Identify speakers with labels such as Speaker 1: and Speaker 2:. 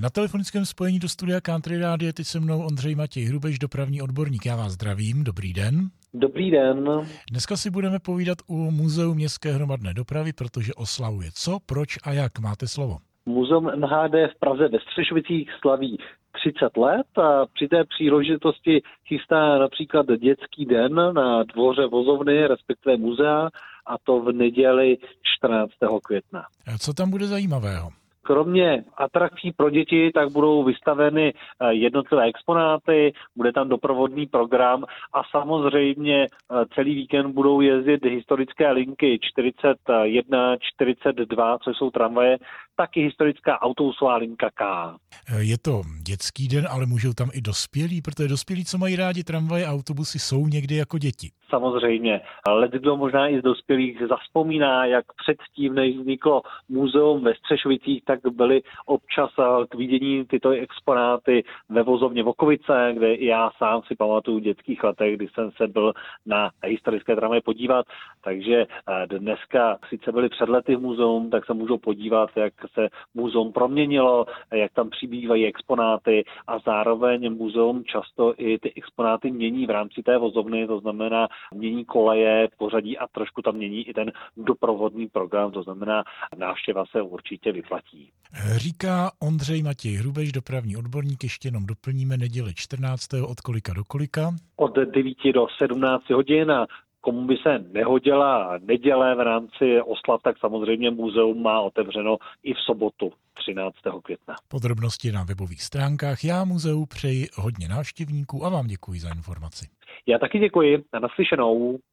Speaker 1: Na telefonickém spojení do studia Country Radio teď se mnou Ondřej Matěj Hrubeš, dopravní odborník. Já vás zdravím, dobrý den.
Speaker 2: Dobrý den.
Speaker 1: Dneska si budeme povídat u Muzeu městské hromadné dopravy, protože oslavuje co, proč a jak. Máte slovo.
Speaker 2: Muzeum NHD v Praze ve Střešovicích slaví 30 let a při té příležitosti chystá například dětský den na dvoře vozovny, respektive muzea, a to v neděli 14. května.
Speaker 1: Co tam bude zajímavého?
Speaker 2: Kromě atrakcí pro děti, tak budou vystaveny eh, jednotlivé exponáty, bude tam doprovodný program a samozřejmě eh, celý víkend budou jezdit historické linky 41, 42, což jsou tramvaje, taky historická autobusová linka K.
Speaker 1: Je to dětský den, ale můžou tam i dospělí, protože dospělí, co mají rádi tramvaje a autobusy, jsou někdy jako děti.
Speaker 2: Samozřejmě. Let kdo možná i z dospělých zaspomíná, jak předtím, než vzniklo muzeum ve Střešovicích, tak byly občas eh, k vidění tyto exponáty ve vozovně Vokovice, kde i já sám si pamatuju v dětských letech, kdy jsem se byl na historické tramvaje podívat. Takže eh, dneska sice byly před lety v muzeum, tak se můžou podívat, jak se muzeum proměnilo, jak tam přibývají exponáty a zároveň muzeum často i ty exponáty mění v rámci té vozovny, to znamená mění koleje, pořadí a trošku tam mění i ten doprovodný program, to znamená návštěva se určitě vyplatí.
Speaker 1: Říká Ondřej Matěj Hrubeš, dopravní odborník, ještě jenom doplníme neděli 14. od kolika do kolika?
Speaker 2: Od 9 do 17 hodin a komu by se nehodila neděle v rámci oslav, tak samozřejmě muzeum má otevřeno i v sobotu 13. května.
Speaker 1: Podrobnosti na webových stránkách. Já muzeu přeji hodně návštěvníků a vám děkuji za informaci.
Speaker 2: Já taky děkuji. Na naslyšenou.